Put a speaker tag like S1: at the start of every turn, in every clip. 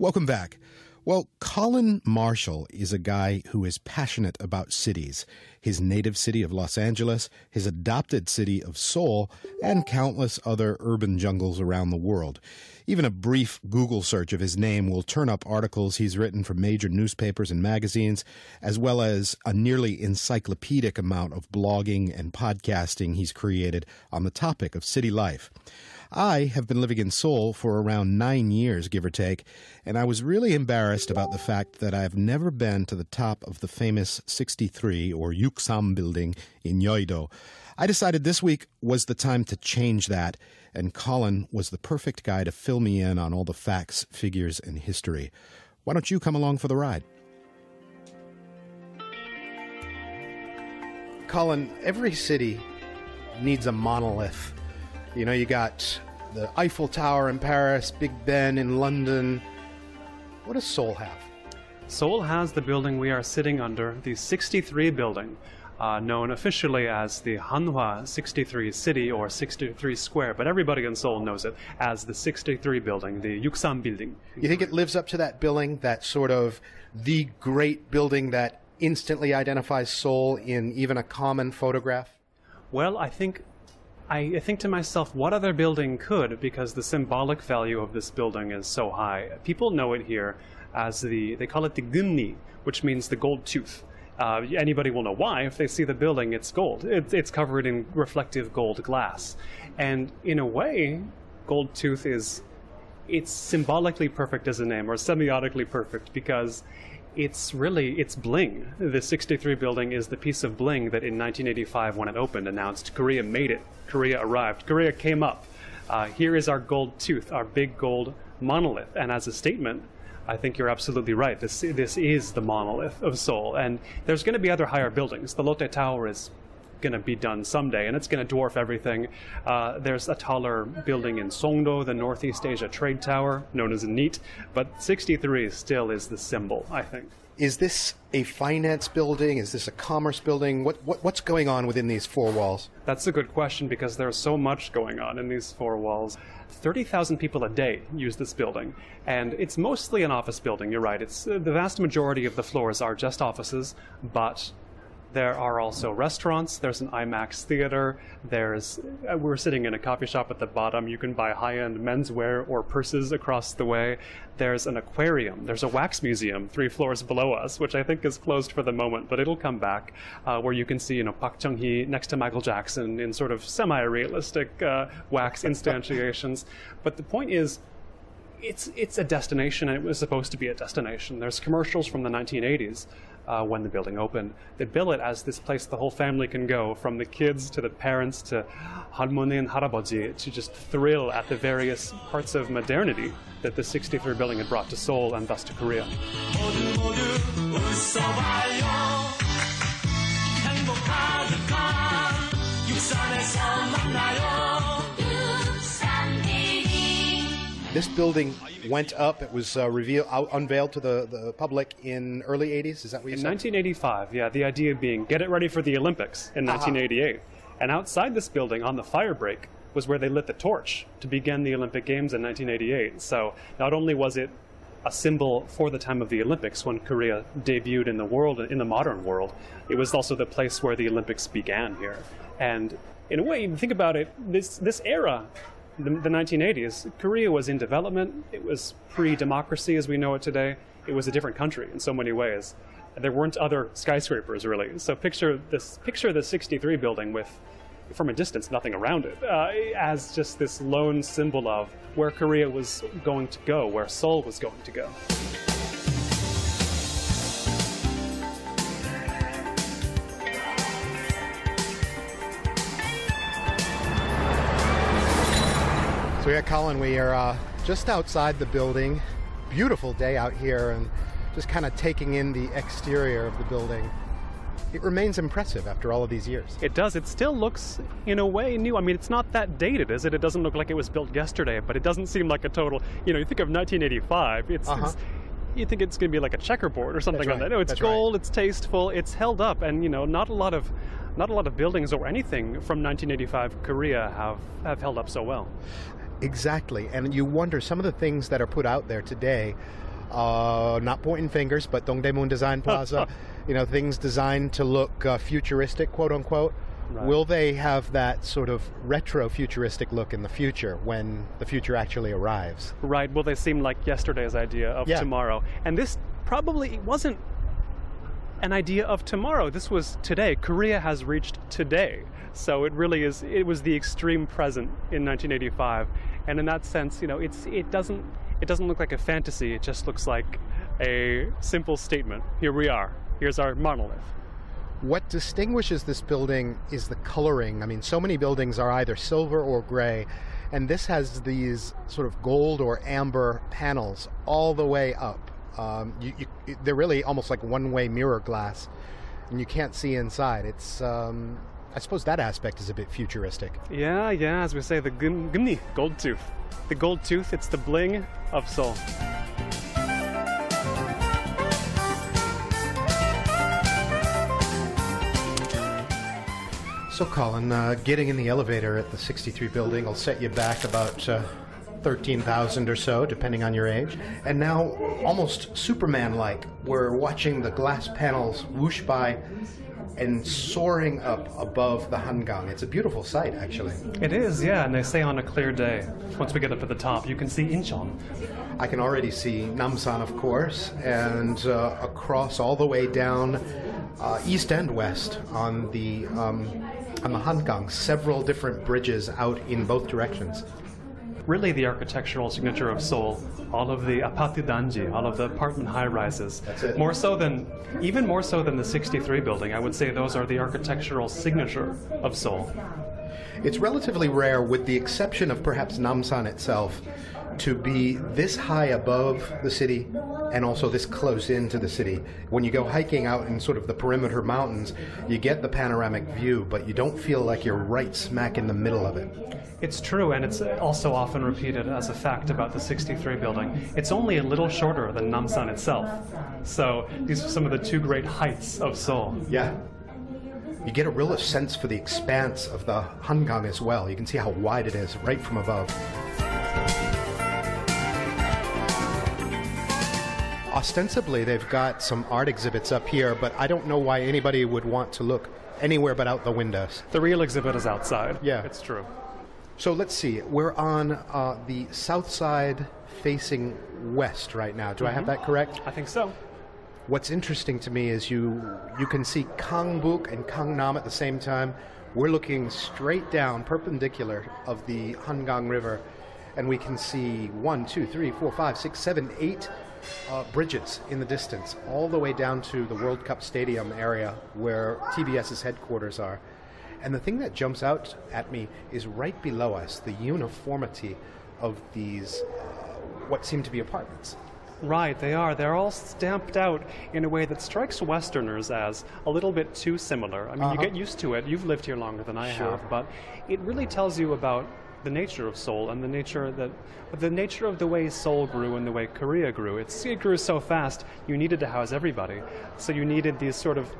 S1: Welcome back. Well, Colin Marshall is a guy who is passionate about cities his native city of Los Angeles, his adopted city of Seoul, and countless other urban jungles around the world. Even a brief Google search of his name will turn up articles he's written for major newspapers and magazines, as well as a nearly encyclopedic amount of blogging and podcasting he's created on the topic of city life. I have been living in Seoul for around nine years, give or take, and I was really embarrassed about the fact that I've never been to the top of the famous 63 or Yuksam building in Yeouido. I decided this week was the time to change that, and Colin was the perfect guy to fill me in on all the facts, figures, and history. Why don't you come along for the ride? Colin, every city needs a monolith you know, you got the Eiffel Tower in Paris, Big Ben in London. What does Seoul have?
S2: Seoul has the building we are sitting under, the 63 building, uh, known officially as the Hanwha 63 City or 63 Square, but everybody in Seoul knows it as the 63 building, the Yuksam building.
S1: You think it lives up to that billing, that sort of the great building that instantly identifies Seoul in even a common photograph?
S2: Well, I think I think to myself, what other building could? Because the symbolic value of this building is so high. People know it here as the, they call it the Gunni, which means the gold tooth. Uh, anybody will know why. If they see the building, it's gold. It, it's covered in reflective gold glass. And in a way, gold tooth is, it's symbolically perfect as a name, or semiotically perfect, because it's really it's bling. The 63 building is the piece of bling that in 1985, when it opened, announced Korea made it. Korea arrived. Korea came up. Uh, here is our gold tooth, our big gold monolith. And as a statement, I think you're absolutely right. This this is the monolith of Seoul, and there's going to be other higher buildings. The Lotte Tower is going to be done someday, and it's going to dwarf everything. Uh, there's a taller building in Songdo, the Northeast Asia Trade Tower, known as NEAT, but 63 still is the symbol, I think.
S1: Is this a finance building? Is this a commerce building? What, what, what's going on within these four walls?
S2: That's a good question because there's so much going on in these four walls. 30,000 people a day use this building, and it's mostly an office building. You're right. It's uh, the vast majority of the floors are just offices, but there are also restaurants. There's an IMAX theater. There's uh, we're sitting in a coffee shop at the bottom. You can buy high-end menswear or purses across the way. There's an aquarium. There's a wax museum three floors below us, which I think is closed for the moment, but it'll come back, uh, where you can see you know Park Chung Hee next to Michael Jackson in sort of semi-realistic uh, wax instantiations. but the point is it's it's a destination and it was supposed to be a destination. There's commercials from the 1980s uh, when the building opened. They bill it as this place the whole family can go, from the kids to the parents to halmoni and haraboji, to just thrill at the various parts of modernity that the 63rd building had brought to Seoul and thus to Korea.
S1: This building went up. It was uh, revealed, out, unveiled to the, the public in early 80s. Is that what you
S2: in
S1: said?
S2: 1985, yeah. The idea being get it ready for the Olympics in uh-huh. 1988. And outside this building, on the fire break, was where they lit the torch to begin the Olympic Games in 1988. So not only was it a symbol for the time of the Olympics when Korea debuted in the world, in the modern world, it was also the place where the Olympics began here. And in a way, think about it, this, this era the, the 1980s, Korea was in development. It was pre democracy as we know it today. It was a different country in so many ways. There weren't other skyscrapers really. So picture this picture the 63 building with from a distance, nothing around it, uh, as just this lone symbol of where Korea was going to go, where Seoul was going to go.
S1: So yeah, Colin, we are uh, just outside the building. Beautiful day out here, and just kind of taking in the exterior of the building. It remains impressive after all of these years.
S2: It does. It still looks, in a way, new. I mean, it's not that dated, is it? It doesn't look like it was built yesterday, but it doesn't seem like a total. You know, you think of 1985. It's, uh-huh. it's you think it's going to be like a checkerboard or something
S1: That's
S2: like that. No, it's
S1: That's
S2: gold.
S1: Right.
S2: It's tasteful. It's held up, and you know, not a lot of, not a lot of buildings or anything from 1985 Korea have have held up so well.
S1: Exactly. And you wonder some of the things that are put out there today, uh, not pointing fingers, but Dongdaemun Design Plaza, you know, things designed to look uh, futuristic, quote unquote.
S2: Right.
S1: Will they have that sort of retro futuristic look in the future when the future actually arrives?
S2: Right. Will they seem like yesterday's idea of
S1: Yeah.
S2: tomorrow? And this probably wasn't an idea of tomorrow. This was today. Korea has reached today. So it really is. It was the extreme present in 1985, and in that sense, you know, it's it doesn't it doesn't look like a fantasy. It just looks like a simple statement. Here we are. Here's our monolith.
S1: What distinguishes this building is the coloring. I mean, so many buildings are either silver or gray, and this has these sort of gold or amber panels all the way up. Um, you, you, they're really almost like one-way mirror glass, and you can't see inside. It's, um, I suppose, that aspect is a bit futuristic.
S2: Yeah, yeah. As we say, the gumni gold tooth. The gold tooth. It's the bling of Seoul.
S1: So, Colin, uh, getting in the elevator at the 63 building will set you back about uh, 13,000 or so, depending on your age. And now, almost Superman like, we're watching the glass panels whoosh by and soaring up above the Hangang. It's a beautiful sight, actually.
S2: It is, yeah. And they say on a clear day, once we get up to the top, you can see Incheon.
S1: I can already see Namsan, of course, and uh, across all the way down uh, east and west on the um, on the Hangang, several different bridges out in both directions.
S2: Really the architectural signature of Seoul. All of the apatu danji, all of the apartment
S1: high-rises,
S2: more so than, even more so than the 63 building, I would say those are the architectural signature of Seoul.
S1: It's relatively rare, with the exception of perhaps Namsan itself, to be this high above the city and also this close into the city. When you go hiking out in sort of the perimeter mountains, you get the panoramic view, but you don't feel like you're right smack in the middle of it.
S2: It's true, and it's also often repeated as a fact about the 63 building. It's only a little shorter than Namsan itself. So these are some of the two great heights of Seoul.
S1: Yeah. You get a real sense for the expanse of the Hangang as well. You can see how wide it is right from above. Ostensibly, they've got some art exhibits up here, but I don't know why anybody would want to look anywhere but out the windows.
S2: The real exhibit is outside.
S1: Yeah.
S2: It's true.
S1: So let's see. We're on uh, the south side facing west right now. Do I have that correct?
S2: I think so.
S1: What's interesting to me is you you can see Kangbuk and Kangnam at the same time. We're looking straight down, perpendicular of the Hangang River, and we can see one, two, three, four, five, six, seven, eight uh, bridges in the distance, all the way down to the World Cup Stadium area where TBS's headquarters are. And the thing that jumps out at me is right below us the uniformity of these, uh, what seem to be apartments.
S2: Right, they are. They're all stamped out in a way that strikes Westerners as a little bit too similar. I mean, you
S1: Uh-huh.
S2: get used to it. You've lived here longer than I
S1: Sure.
S2: have, but it really tells you about the nature of Seoul and the nature that the nature of the way Seoul grew and the way Korea grew. It's, it grew so fast, you needed to house everybody. So you needed these sort of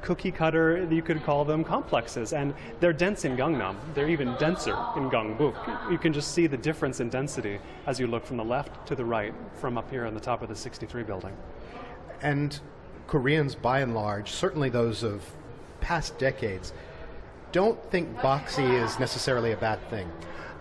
S2: cookie cutter, you could call them complexes, and they're dense in Gangnam. They're even denser in Gangbuk. You can just see the difference in density as you look from the left to the right from up here on the top of the 63 building.
S1: And Koreans, by and large, certainly those of past decades, don't think boxy is necessarily a bad thing.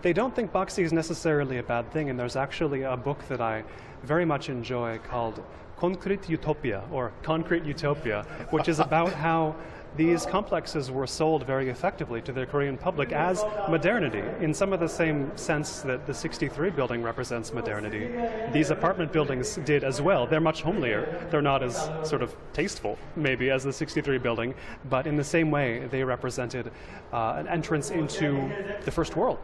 S2: They don't think boxy is necessarily a bad thing, and there's actually a book that I very much enjoy called Concrete Utopia, or Concrete Utopia, which is about how these complexes were sold very effectively to the Korean public as modernity, in some of the same sense that the 63 building represents modernity. These apartment buildings did as well. They're much homelier. They're not as sort of tasteful, maybe, as the 63 building, but in the same way, they represented uh, an entrance into the first world.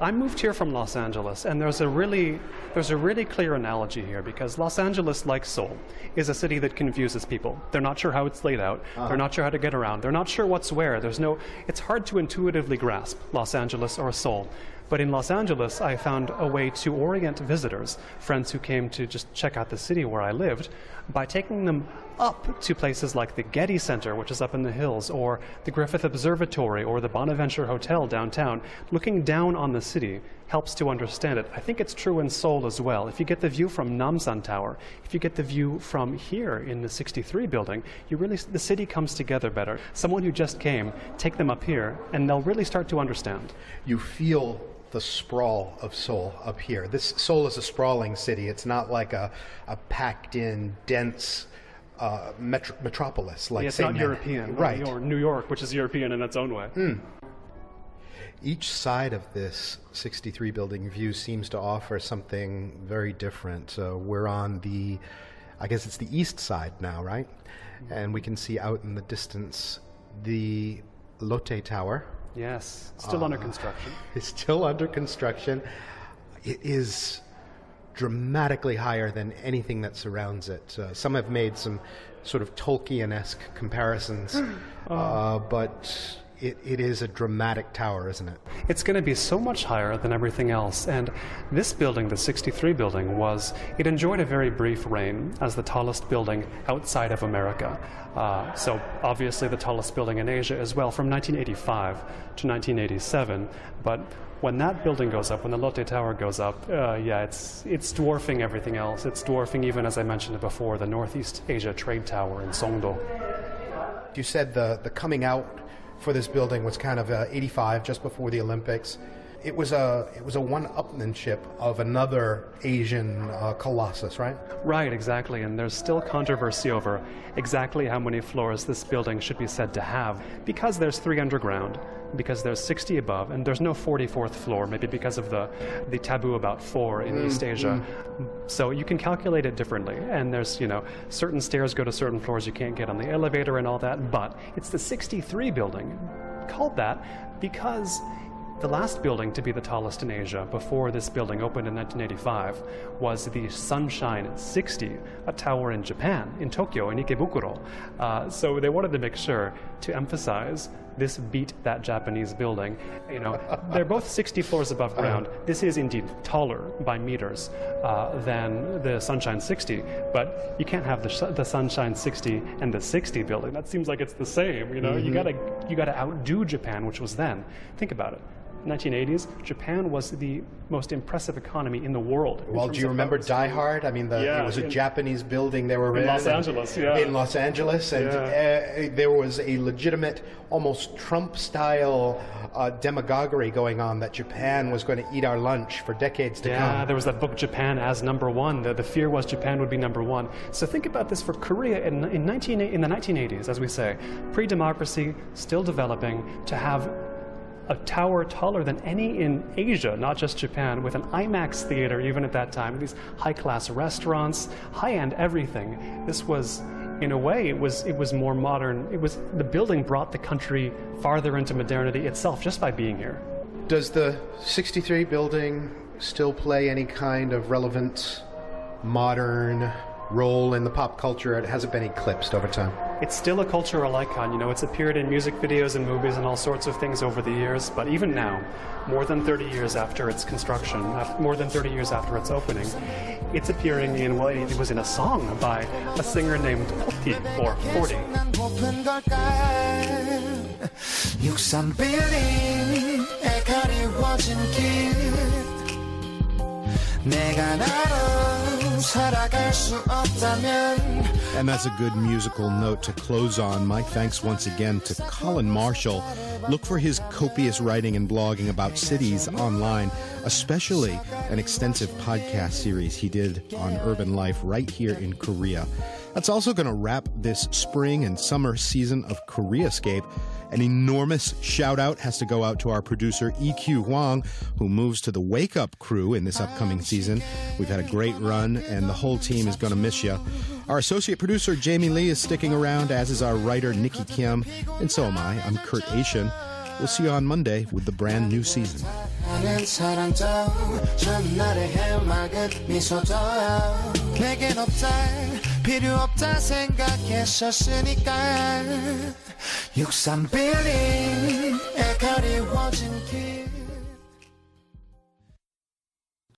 S2: I moved here from Los Angeles, and there's a really there's a really clear analogy here because Los Angeles, like Seoul, is a city that confuses people. They're not sure how it's laid out. They're not sure how to get around. They're not sure what's where. There's no. It's hard to intuitively grasp Los Angeles or Seoul. But in Los Angeles, I found a way to orient visitors, friends who came to just check out the city where I lived, by taking them up to places like the Getty Center, which is up in the hills, or the Griffith Observatory, or the Bonaventure Hotel downtown. Looking down on the city helps to understand it. I think it's true in Seoul as well. If you get the view from Namsan Tower, if you get the view from here in the 63 building, you really the city comes together better. Someone who just came, take them up here, and they'll really start to understand.
S1: You feel the sprawl of Seoul up here. This Seoul is a sprawling city. It's not like a, a packed in, dense uh, metro- metropolis like
S2: yeah, it's
S1: say,
S2: not European,
S1: right?
S2: Or New York, which is European in its own way.
S1: Each side of this 63 building view seems to offer something very different. So we're on the, I guess it's the east side now, right? And we can see out in the distance the Lotte Tower.
S2: Yes, still
S1: Uh,
S2: under construction.
S1: is still under construction. It is dramatically higher than anything that surrounds it. Uh, some have made some sort of Tolkien esque comparisons, uh, but it, it is a dramatic tower, isn't it?
S2: It's going to be so much higher than everything else. And this building, the 63 building, was, it enjoyed a very brief reign as the tallest building outside of America. Uh, so, obviously, the tallest building in Asia as well, from 1985 to 1987. But when that building goes up, when the Lotte Tower goes up, uh, yeah, it's, it's dwarfing everything else. It's dwarfing, even as I mentioned before, the Northeast Asia Trade Tower in Songdo.
S1: You said the, the coming out for this building was kind of uh, 85, just before the Olympics. It was a it was a one-upmanship of another Asian uh, colossus, right?
S2: Right, exactly. And there's still controversy over exactly how many floors this building should be said to have. Because there's three underground, because there's 60 above, and there's no 44th floor, maybe because of the, the taboo about four in East Asia. So you can calculate it differently. And there's, you know, certain stairs go to certain floors you can't get on the elevator and all that. But it's the 63 building, called that because the last building to be the tallest in Asia before this building opened in 1985 was the Sunshine 60, a tower in Japan, in Tokyo, in Ikebukuro. Uh, so they wanted to make sure to emphasize this beat that Japanese building. You know, they're both 60 floors above ground. This is indeed taller by meters uh, than the Sunshine 60, but you can't have the, the Sunshine 60 and the 60 building. That seems like it's the same. You know, you gotta you gotta outdo Japan, which was then. Think about it. 1980s, Japan was the most impressive economy in the world.
S1: Well, do you remember. Die Hard? I mean, the,
S2: Yeah,
S1: it was a
S2: in-
S1: Japanese building they were
S2: In
S1: in,
S2: Los Angeles, yeah.
S1: In Los Angeles, and uh, there was a legitimate, almost Trump-style uh, demagoguery going on that Japan was going to eat our lunch for decades to
S2: Yeah,
S1: come.
S2: Yeah, there was that book Japan as number one. The, the fear was Japan would be number one. So think about this for Korea in, in, 19, in the 1980s, as we say, pre-democracy, still developing, to have a tower taller than any in Asia, not just Japan, with an IMAX theater even at that time, these high-class restaurants, high-end everything. This was, in a way, it was it was more modern. It was the building brought the country farther into modernity itself just by being here.
S1: Does the 63 building still play any kind of relevant, modern role in the pop culture? It hasn't been eclipsed over time.
S2: It's still a cultural icon. You know, it's appeared in music videos and movies and all sorts of things over the years. But even now, more than 30 years after its construction, uh, more than 30 years after its opening, it's appearing in what well, it was in a song by a singer named Poti or
S3: Forty. 내가 나로
S1: and that's a good musical note to close on. My thanks once again to Colin Marshall. Look for his copious writing and blogging about cities online, especially an extensive podcast series he did on urban life right here in Korea. That's also going to wrap this spring and summer season of Koreascape. An enormous shout out has to go out to our producer EQ Huang, who moves to the Wake Up crew in this upcoming season. We've had a great run, and the whole team is going to miss you. Our associate producer Jamie Lee is sticking around, as is our writer Nikki Kim, and so am I. I'm Kurt Achin. We'll see you on Monday with the brand new season.
S3: 필요 없다 생각했었으니까. 63빌링에 가리워진 길.